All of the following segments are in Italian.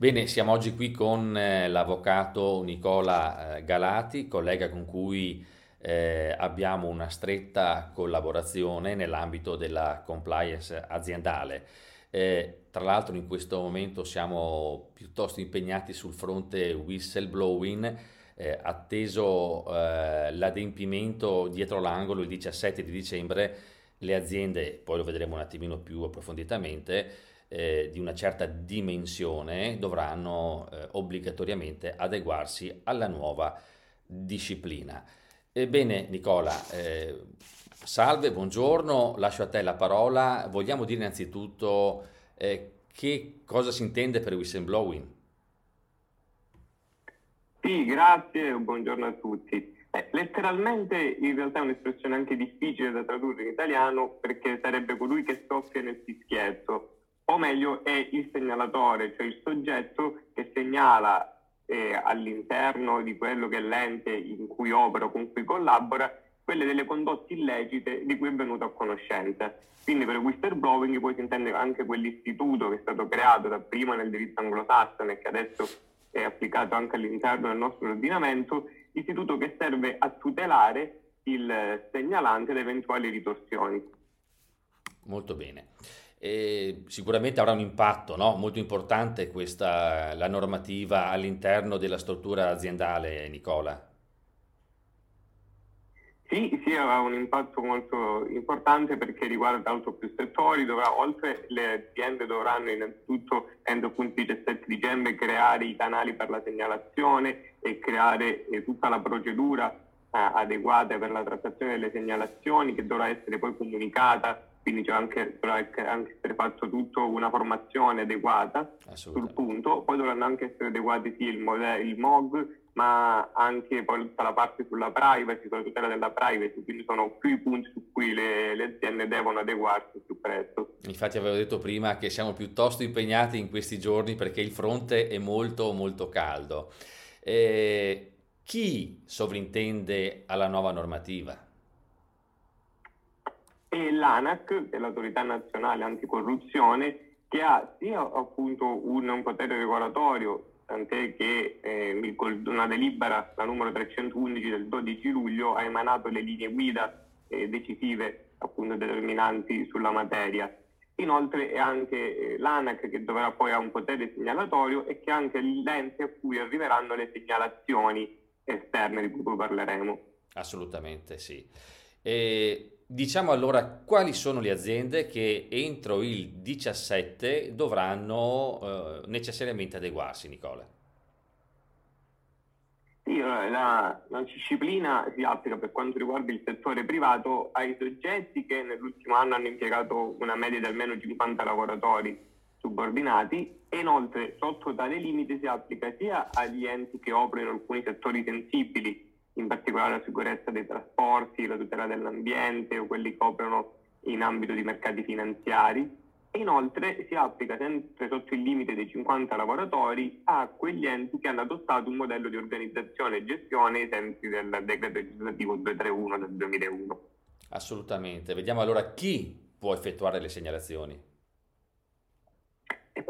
Bene, siamo oggi qui con eh, l'avvocato Nicola eh, Galati, collega con cui eh, abbiamo una stretta collaborazione nell'ambito della compliance aziendale. Eh, tra l'altro in questo momento siamo piuttosto impegnati sul fronte whistleblowing, eh, atteso eh, l'adempimento dietro l'angolo il 17 di dicembre, le aziende, poi lo vedremo un attimino più approfonditamente, eh, di una certa dimensione dovranno eh, obbligatoriamente adeguarsi alla nuova disciplina. Ebbene Nicola, eh, salve, buongiorno, lascio a te la parola. Vogliamo dire innanzitutto eh, che cosa si intende per whistleblowing? Sì, grazie, buongiorno a tutti. Eh, letteralmente in realtà è un'espressione anche difficile da tradurre in italiano perché sarebbe colui che soffia nel fischietto o meglio è il segnalatore, cioè il soggetto che segnala eh, all'interno di quello che è l'ente in cui opera o con cui collabora quelle delle condotte illecite di cui è venuto a conoscenza. Quindi per whistleblowing poi si intende anche quell'istituto che è stato creato dapprima nel diritto anglosassone e che adesso è applicato anche all'interno del nostro ordinamento, istituto che serve a tutelare il segnalante da eventuali ritorsioni. Molto bene. E sicuramente avrà un impatto no? molto importante questa, la normativa all'interno della struttura aziendale, Nicola. Sì, sì, avrà un impatto molto importante perché riguarda molto più settori, dovrà, oltre le aziende dovranno innanzitutto entro il 17 dicembre creare i canali per la segnalazione e creare eh, tutta la procedura eh, adeguata per la trattazione delle segnalazioni che dovrà essere poi comunicata quindi c'è anche, dovrà anche essere fatto tutto una formazione adeguata sul punto, poi dovranno anche essere adeguati sì il, modello, il MOG, ma anche poi tutta la parte sulla privacy, sulla tutela della privacy, quindi sono più i punti su cui le, le aziende devono adeguarsi più presto. Infatti avevo detto prima che siamo piuttosto impegnati in questi giorni perché il fronte è molto molto caldo. Eh, chi sovrintende alla nuova normativa? E l'ANAC, che è l'autorità nazionale anticorruzione, che ha sia appunto un, un potere regolatorio, tant'è che eh, una delibera, la numero 311 del 12 luglio, ha emanato le linee guida eh, decisive, appunto determinanti sulla materia. Inoltre è anche eh, l'ANAC che dovrà poi ha un potere segnalatorio e che è anche l'ente a cui arriveranno le segnalazioni esterne di cui poi parleremo. Assolutamente sì. E Diciamo allora quali sono le aziende che entro il 17 dovranno eh, necessariamente adeguarsi, Nicola? Sì, la, la, disciplina si applica per quanto riguarda il settore privato ai soggetti che nell'ultimo anno hanno impiegato una media di almeno 50 lavoratori subordinati e inoltre sotto tale limite si applica sia agli enti che operano in alcuni settori sensibili in particolare la sicurezza dei trasporti, la tutela dell'ambiente o quelli che operano in ambito di mercati finanziari. E inoltre si applica sempre sotto il limite dei 50 lavoratori a quegli enti che hanno adottato un modello di organizzazione e gestione ai sensi del decreto legislativo 231 del 2001. Assolutamente. Vediamo allora chi può effettuare le segnalazioni.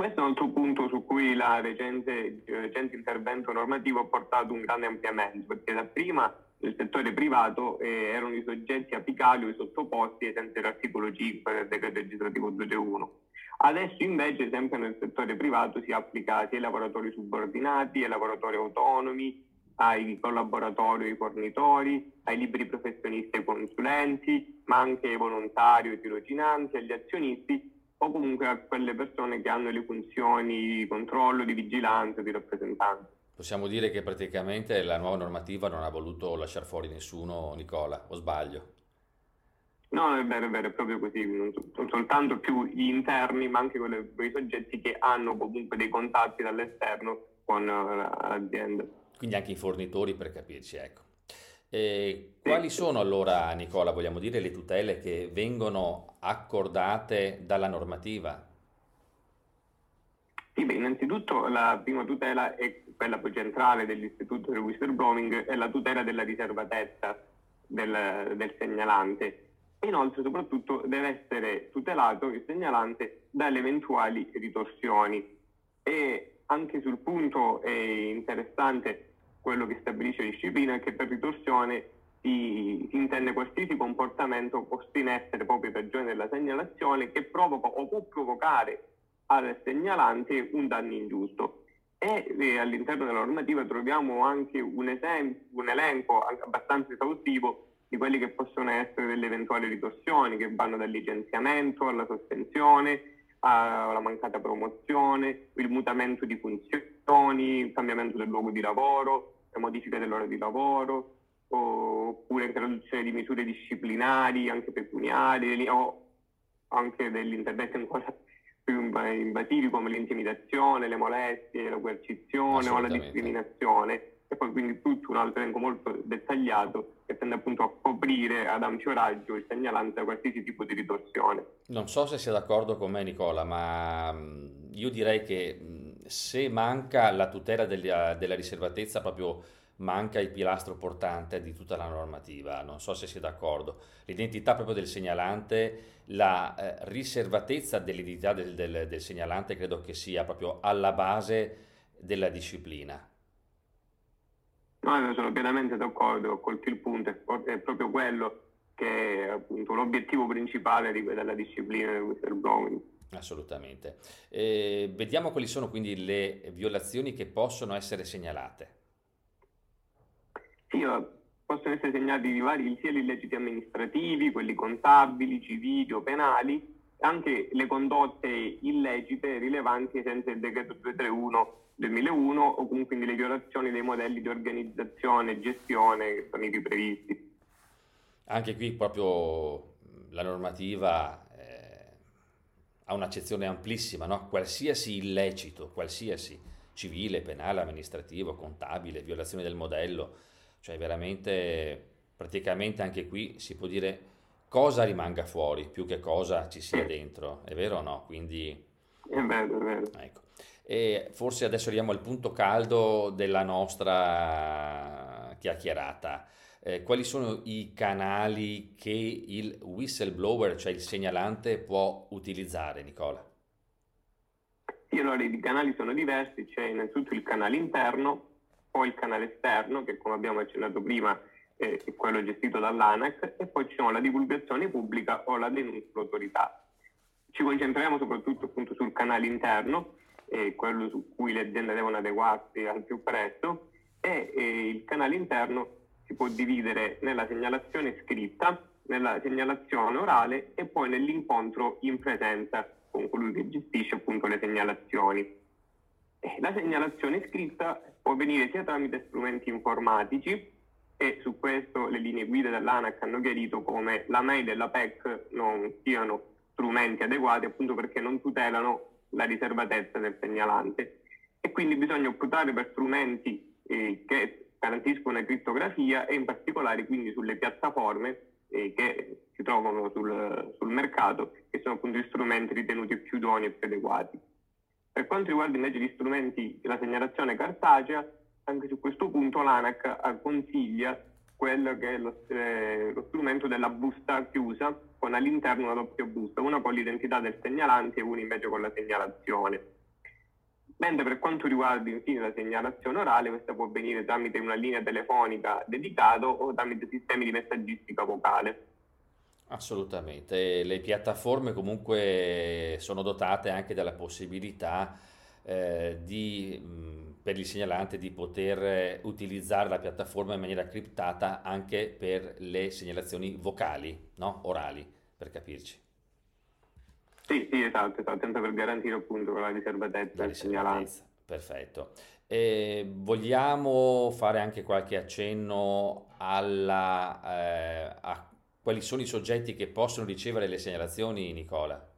E questo è un altro punto su cui il recente intervento normativo ha portato un grande ampliamento, perché da prima nel settore privato eh, erano i soggetti apicali o i sottoposti ai sensi dell'articolo 5 del decreto legislativo 221. Adesso invece sempre nel settore privato si applica sia ai lavoratori subordinati, ai lavoratori autonomi, ai collaboratori, ai fornitori, ai liberi professionisti e consulenti, ma anche ai volontari ai tirocinanti, agli azionisti o comunque a quelle persone che hanno le funzioni di controllo, di vigilanza, di rappresentanza. Possiamo dire che praticamente la nuova normativa non ha voluto lasciare fuori nessuno, Nicola, o sbaglio? No, è vero, è vero, è proprio così, non, soltanto più gli interni, ma anche quei soggetti che hanno comunque dei contatti dall'esterno con uh, l'azienda. Quindi anche i fornitori per capirci, ecco. E quali sono allora, Nicola, vogliamo dire, le tutele che vengono accordate dalla normativa? Sì, beh, innanzitutto la prima tutela è quella poi centrale dell'istituto del whistleblowing, è la tutela della riservatezza del, del segnalante. Inoltre, soprattutto, deve essere tutelato il segnalante dalle eventuali ritorsioni. E anche sul punto è interessante quello che stabilisce disciplina è che per ritorsione si, si, intende qualsiasi comportamento posto in essere proprio per ragione della segnalazione che provoca o può provocare al segnalante un danno ingiusto. E eh, all'interno della normativa troviamo anche un, esempio, un elenco abbastanza esaustivo di quelli che possono essere delle eventuali ritorsioni che vanno dal licenziamento alla sospensione, alla mancata promozione, il mutamento di funzioni, il cambiamento del luogo di lavoro, la modifica dell'ora di lavoro, oppure introduzione di misure disciplinari, anche pecuniarie, o anche degli interventi ancora più invasivi come l'intimidazione, le molestie, la coercizione o la discriminazione e poi quindi tutto un altro elenco molto dettagliato che tende appunto a coprire ad ampio raggio il segnalante da qualsiasi tipo di ritorsione. Non so se sia d'accordo con me Nicola, ma io direi che se manca la tutela della, della riservatezza proprio manca il pilastro portante di tutta la normativa, non so se sia d'accordo. L'identità proprio del segnalante, la eh, riservatezza dell'identità del, del, del segnalante credo che sia proprio alla base della disciplina. No, sono pienamente d'accordo, ho colto il punto, è proprio quello che è appunto l'obiettivo principale della disciplina del whistleblowing. Assolutamente. Eh, vediamo quali sono quindi le violazioni che possono essere segnalate. Sì, possono essere segnalati di vari sia gli illeciti amministrativi, quelli contabili, civili o penali, anche le condotte illecite rilevanti senza il decreto 231 2001 o comunque le violazioni dei modelli di organizzazione e gestione che sono ivi previsti. Anche qui proprio la normativa ha un'accezione amplissima, no? qualsiasi illecito, qualsiasi civile, penale, amministrativo, contabile, violazione del modello, cioè veramente praticamente anche qui si può dire cosa rimanga fuori più che cosa ci sia dentro, è vero o no? Quindi... È vero, è vero. Ecco. E forse adesso arriviamo al punto caldo della nostra chiacchierata. Eh, quali sono i canali che il whistleblower, cioè il segnalante, può utilizzare, Nicola? Sì, allora i canali sono diversi, c'è innanzitutto il canale interno, poi il canale esterno, che come abbiamo accennato prima è quello gestito dall'ANAC, e poi c'è la divulgazione pubblica o la denuncia all'autorità. Ci concentriamo soprattutto appunto sul canale interno, eh, quello su cui le aziende devono adeguarsi al più presto e eh, il canale interno si può dividere nella segnalazione scritta, nella segnalazione orale e poi nell'incontro in presenza con colui che gestisce appunto le segnalazioni. La segnalazione scritta può avvenire sia tramite strumenti informatici e su questo le linee guida dell'ANAC hanno chiarito come la mail e la PEC non siano strumenti adeguati appunto perché non tutelano la riservatezza del segnalante e quindi bisogna optare per strumenti eh, che garantiscono la crittografia e in particolare quindi sulle piattaforme eh, che si trovano sul, sul, mercato che sono appunto gli strumenti ritenuti più idonei e più adeguati. Per quanto riguarda invece gli strumenti della segnalazione cartacea, anche su questo punto l'ANAC consiglia quello che è lo, eh, lo strumento della busta chiusa con all'interno una doppia busta, una con l'identità del segnalante e una invece con la segnalazione. Mentre per quanto riguarda infine la segnalazione orale, questa può avvenire tramite una linea telefonica dedicata o tramite sistemi di messaggistica vocale. Assolutamente, le piattaforme comunque sono dotate anche della possibilità eh, di per il segnalante di poter utilizzare la piattaforma in maniera criptata anche per le segnalazioni vocali, no? orali, per capirci. Sì, sì, esatto, esatto, sempre per garantire appunto la riservatezza del segnalante. Perfetto. E vogliamo fare anche qualche accenno alla, eh, a quali sono i soggetti che possono ricevere le segnalazioni, Nicola?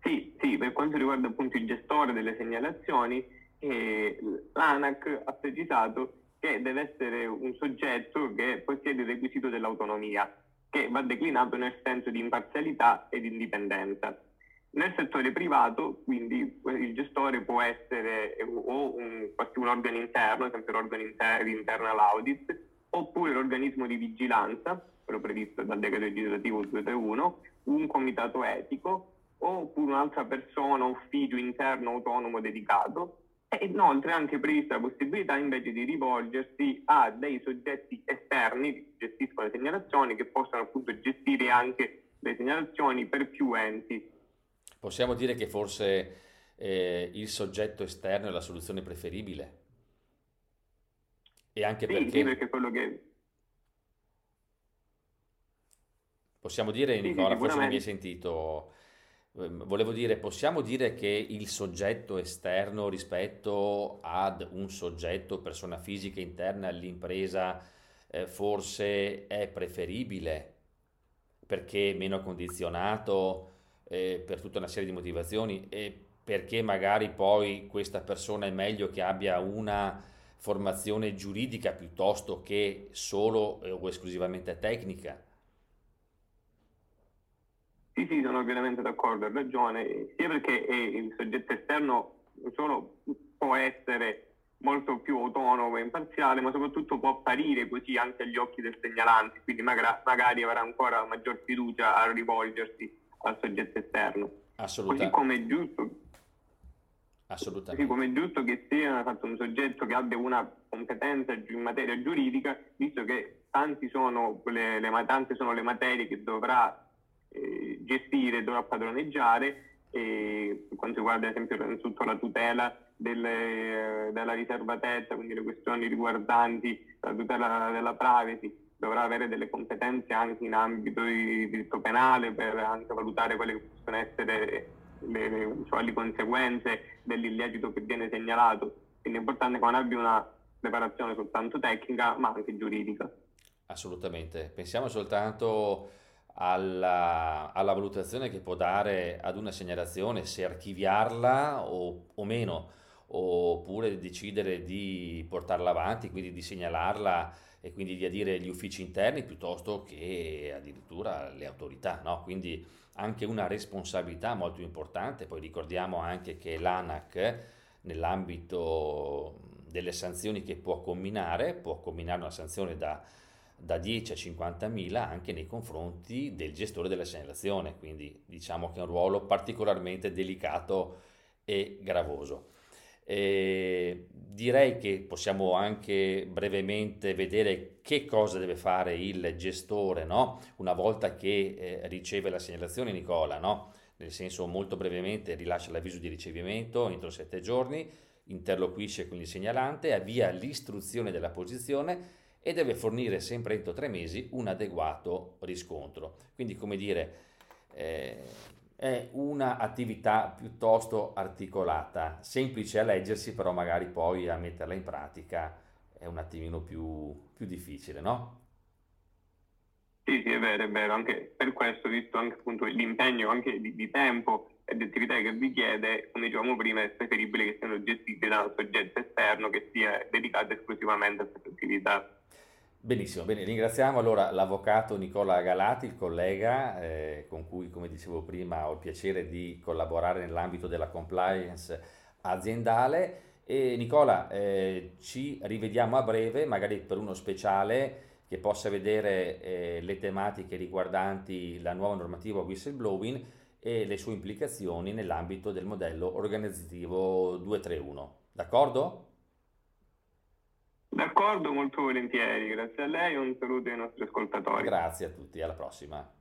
Sì, sì, per quanto riguarda appunto il gestore delle segnalazioni, e l'ANAC ha precisato che deve essere un soggetto che possiede il requisito dell'autonomia, che va declinato nel senso di imparzialità ed indipendenza. Nel settore privato, quindi, il gestore può essere o un, un organo interno, sempre l'organo inter- internal audit, oppure l'organismo di vigilanza, quello previsto dal decreto legislativo 231, un comitato etico oppure un'altra persona, ufficio interno autonomo dedicato. E inoltre è anche prevista la possibilità invece di rivolgersi a dei soggetti esterni che gestiscono le segnalazioni, che possono appunto gestire anche le segnalazioni per più enti. Possiamo dire che forse eh, il soggetto esterno è la soluzione preferibile? E anche sì, perché... Sì, perché quello che... Possiamo dire, Nicola, sì, forse non mi hai sentito volevo dire, possiamo dire che il soggetto esterno rispetto ad un soggetto, persona fisica interna all'impresa, eh, forse è preferibile perché meno condizionato eh, per tutta una serie di motivazioni e perché magari poi questa persona è meglio che abbia una formazione giuridica piuttosto che solo o esclusivamente tecnica. Sì, sì, sono pienamente d'accordo, hai ragione, sia perché il soggetto esterno solo può essere molto più autonomo e imparziale, ma soprattutto può apparire così anche agli occhi del segnalante, quindi magari, magari avrà ancora maggior fiducia a rivolgersi al soggetto esterno. Assolutamente. Così come è giusto, Assolutamente. Così come è giusto che sia fatto un soggetto che abbia una competenza in materia giuridica, visto che tanti sono le, le, tante sono le materie che dovrà eh, gestire, dovrà padroneggiare e per quanto riguarda ad esempio innanzitutto la tutela delle, della riservatezza, quindi le questioni riguardanti la tutela della privacy, dovrà avere delle competenze anche in ambito di diritto penale per anche valutare quelle che possono essere le, le eventuali conseguenze dell'illecito che viene segnalato. Quindi è importante che non abbia una preparazione soltanto tecnica ma anche giuridica. Assolutamente. Pensiamo soltanto alla, alla, valutazione che può dare ad una segnalazione, se archiviarla o, o, meno, oppure decidere di portarla avanti, quindi di segnalarla e quindi di adire gli uffici interni piuttosto che addirittura le autorità. No? Quindi anche una responsabilità molto importante, poi ricordiamo anche che l'ANAC nell'ambito delle sanzioni che può comminare, può comminare una sanzione da da 10 a 50 mila anche nei confronti del gestore della segnalazione, quindi diciamo che è un ruolo particolarmente delicato e gravoso. E direi che possiamo anche brevemente vedere che cosa deve fare il gestore no? una volta che eh, riceve la segnalazione, Nicola, no? nel senso molto brevemente rilascia l'avviso di ricevimento entro 7 giorni, interloquisce con il segnalante, avvia l'istruzione della posizione e deve fornire sempre entro tre mesi un adeguato riscontro. Quindi, come dire, eh, è un'attività piuttosto articolata, semplice a leggersi, però magari poi a metterla in pratica è un attimino più, più difficile, no? Sì, sì, è vero, è vero, anche per questo, visto anche appunto l'impegno anche di, di tempo e di attività che richiede, come dicevamo prima, è preferibile che siano gestite da un soggetto esterno che sia dedicato esclusivamente a questa attività. Benissimo, bene, ringraziamo allora l'avvocato Nicola Galati, il collega eh, con cui, come dicevo prima, ho il piacere di collaborare nell'ambito della compliance aziendale. E Nicola, eh, ci rivediamo a breve, magari per uno speciale che possa vedere eh, le tematiche riguardanti la nuova normativa whistleblowing e le sue implicazioni nell'ambito del modello organizzativo 231. D'accordo? D'accordo, molto volentieri. Grazie a lei e un saluto ai nostri ascoltatori. Grazie a tutti, alla prossima.